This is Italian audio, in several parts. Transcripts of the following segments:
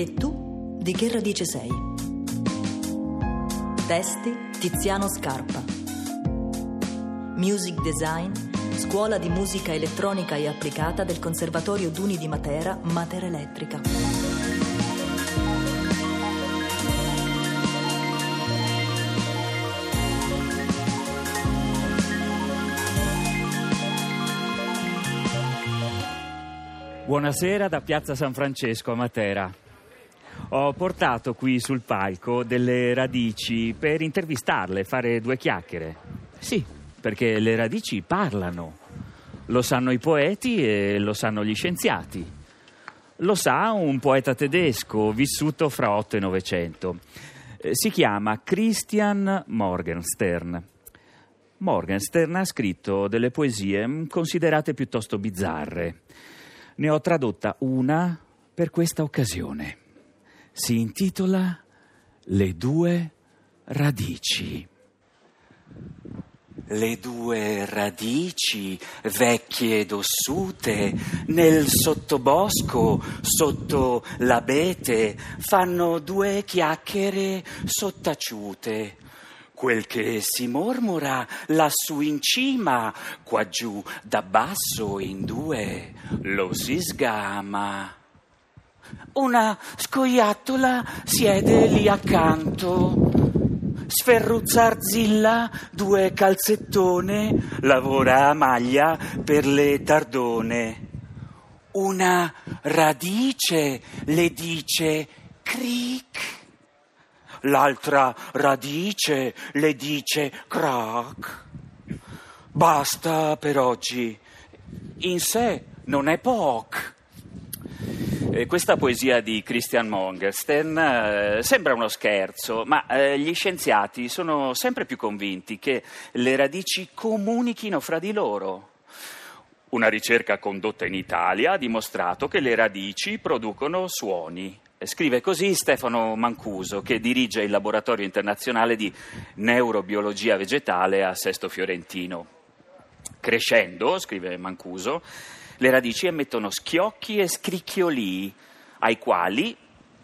E tu di che radice sei? Testi Tiziano Scarpa. Music Design, Scuola di Musica Elettronica e Applicata del Conservatorio Duni di Matera, Matera Elettrica. Buonasera da Piazza San Francesco a Matera. Ho portato qui sul palco delle radici per intervistarle, fare due chiacchiere. Sì, perché le radici parlano. Lo sanno i poeti e lo sanno gli scienziati. Lo sa un poeta tedesco vissuto fra 8 e 900. Eh, Si chiama Christian Morgenstern. Morgenstern ha scritto delle poesie considerate piuttosto bizzarre. Ne ho tradotta una per questa occasione. Si intitola Le due radici. Le due radici, vecchie ed ossute, nel sottobosco, sotto l'abete, fanno due chiacchiere sottaciute. Quel che si mormora lassù in cima, qua giù da basso in due, lo si sgama. Una scoiattola siede lì accanto. Sferruzza Arzilla, due calzettone, lavora a maglia per le tardone. Una radice le dice cric. L'altra radice le dice crac. Basta per oggi. In sé non è poc. Eh, Questa poesia di Christian Morgenstern eh, sembra uno scherzo, ma eh, gli scienziati sono sempre più convinti che le radici comunichino fra di loro. Una ricerca condotta in Italia ha dimostrato che le radici producono suoni. Scrive così Stefano Mancuso, che dirige il laboratorio internazionale di neurobiologia vegetale a Sesto Fiorentino. Crescendo, scrive Mancuso, le radici emettono schiocchi e scricchiolii, ai quali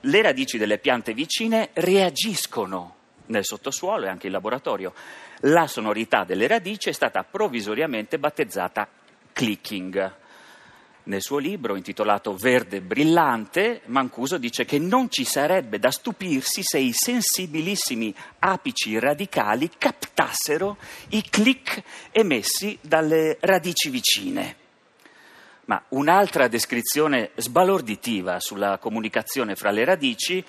le radici delle piante vicine reagiscono nel sottosuolo e anche in laboratorio. La sonorità delle radici è stata provvisoriamente battezzata clicking. Nel suo libro intitolato Verde brillante, Mancuso dice che non ci sarebbe da stupirsi se i sensibilissimi apici radicali captassero i click emessi dalle radici vicine. Ma un'altra descrizione sbalorditiva sulla comunicazione fra le radici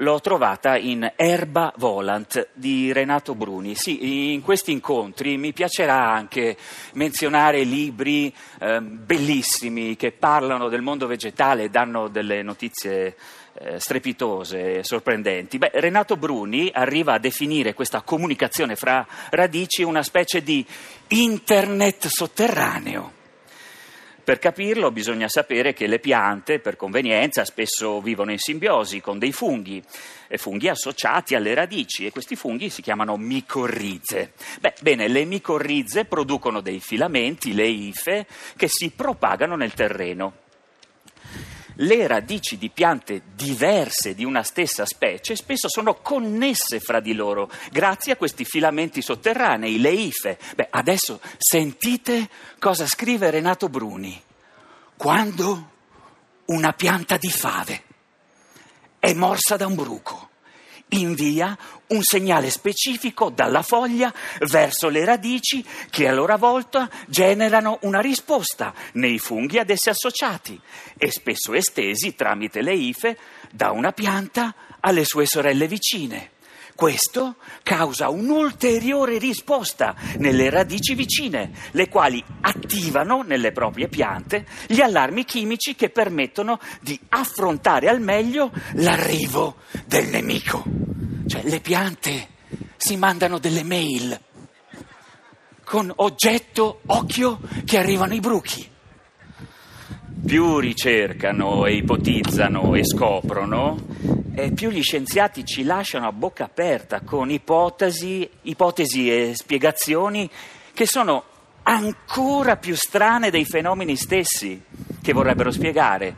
l'ho trovata in Erba Volant di Renato Bruni. Sì, in questi incontri mi piacerà anche menzionare libri eh, bellissimi che parlano del mondo vegetale e danno delle notizie eh, strepitose e sorprendenti. Beh, Renato Bruni arriva a definire questa comunicazione fra radici una specie di internet sotterraneo. Per capirlo bisogna sapere che le piante, per convenienza, spesso vivono in simbiosi con dei funghi, funghi associati alle radici e questi funghi si chiamano micorrize. Beh, bene, le micorrize producono dei filamenti, le ife, che si propagano nel terreno. Le radici di piante diverse di una stessa specie spesso sono connesse fra di loro grazie a questi filamenti sotterranei, le ife. Beh, adesso sentite cosa scrive Renato Bruni. Quando una pianta di fave è morsa da un bruco, invia un segnale specifico dalla foglia verso le radici che a loro volta generano una risposta nei funghi ad esse associati e spesso estesi tramite le ife da una pianta alle sue sorelle vicine. Questo causa un'ulteriore risposta nelle radici vicine, le quali attivano nelle proprie piante gli allarmi chimici che permettono di affrontare al meglio l'arrivo del nemico. Cioè le piante si mandano delle mail con oggetto, occhio, che arrivano i bruchi. Più ricercano e ipotizzano e scoprono, e più gli scienziati ci lasciano a bocca aperta con ipotesi, ipotesi e spiegazioni che sono ancora più strane dei fenomeni stessi che vorrebbero spiegare.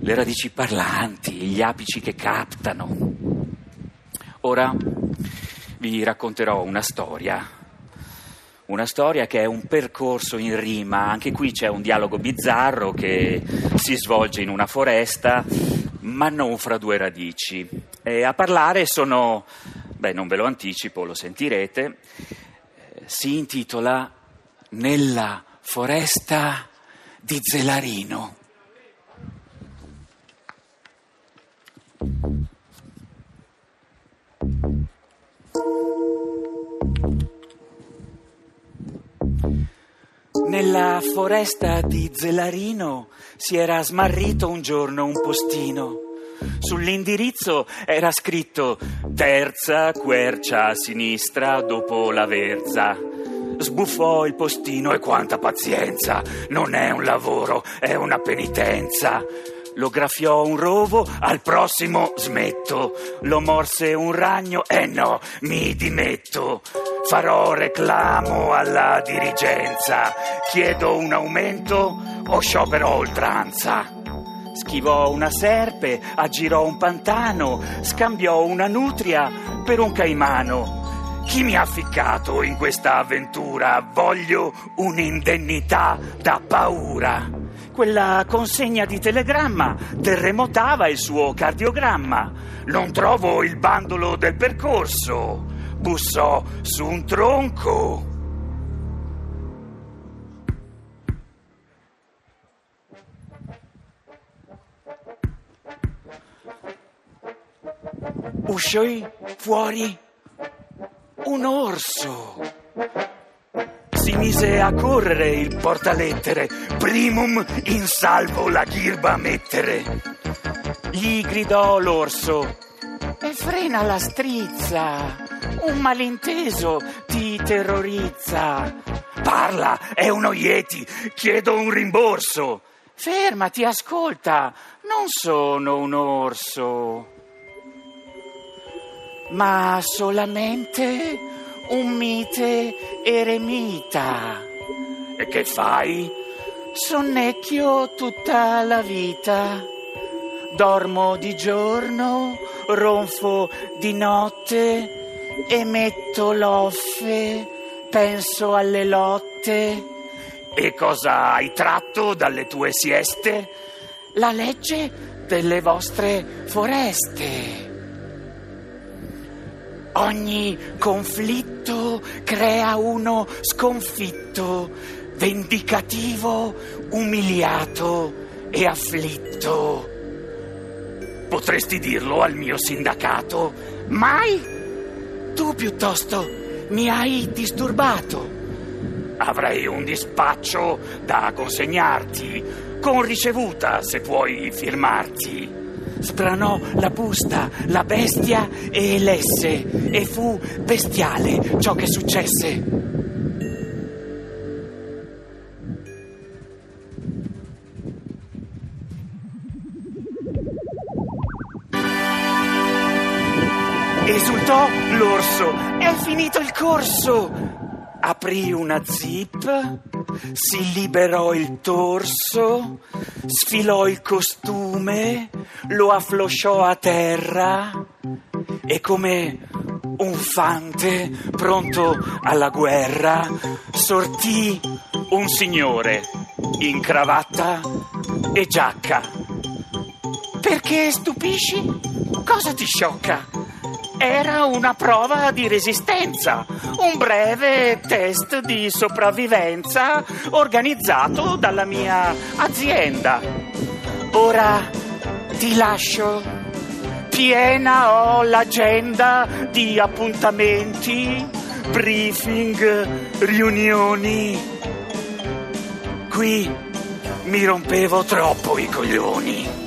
le radici parlanti, gli apici che captano. Ora vi racconterò una storia. Una storia che è un percorso in rima, anche qui c'è un dialogo bizzarro che si svolge in una foresta, ma non fra due radici. E a parlare sono, beh non ve lo anticipo, lo sentirete, si intitola Nella foresta di Zelarino. Nella foresta di Zelarino si era smarrito un giorno un postino. Sull'indirizzo era scritto terza quercia a sinistra dopo la verza. Sbuffò il postino e quanta pazienza! Non è un lavoro, è una penitenza. Lo graffiò un rovo, al prossimo smetto. Lo morse un ragno, e eh no, mi dimetto. Farò reclamo alla dirigenza. Chiedo un aumento o sciopero oltranza. Schivò una serpe, aggirò un pantano, scambiò una nutria per un caimano. Chi mi ha ficcato in questa avventura? Voglio un'indennità da paura. Quella consegna di telegramma terremotava il suo cardiogramma. Non trovo il bandolo del percorso. Bussò su un tronco. Uscì fuori un orso. Si mise a correre il portalettere, primum in salvo la ghirba mettere. Gli gridò l'orso. E frena la strizza, un malinteso ti terrorizza. Parla, è uno Yeti, chiedo un rimborso. Fermati, ascolta, non sono un orso ma solamente un mite eremita. E che fai? Sonnecchio tutta la vita. Dormo di giorno, ronfo di notte e metto l'offe, penso alle lotte. E cosa hai tratto dalle tue sieste? La legge delle vostre foreste. Ogni conflitto crea uno sconfitto, vendicativo, umiliato e afflitto. Potresti dirlo al mio sindacato? Mai? Tu piuttosto mi hai disturbato. Avrei un dispaccio da consegnarti, con ricevuta se puoi firmarti spranò la busta, la bestia e lesse, e fu bestiale ciò che successe. Esultò l'orso, è finito il corso! Aprì una zip, si liberò il torso, sfilò il costume, lo afflosciò a terra e come un fante pronto alla guerra sortì un signore in cravatta e giacca. Perché stupisci? Cosa ti sciocca? Era una prova di resistenza, un breve test di sopravvivenza organizzato dalla mia azienda. Ora ti lascio. Piena ho l'agenda di appuntamenti, briefing, riunioni. Qui mi rompevo troppo i coglioni.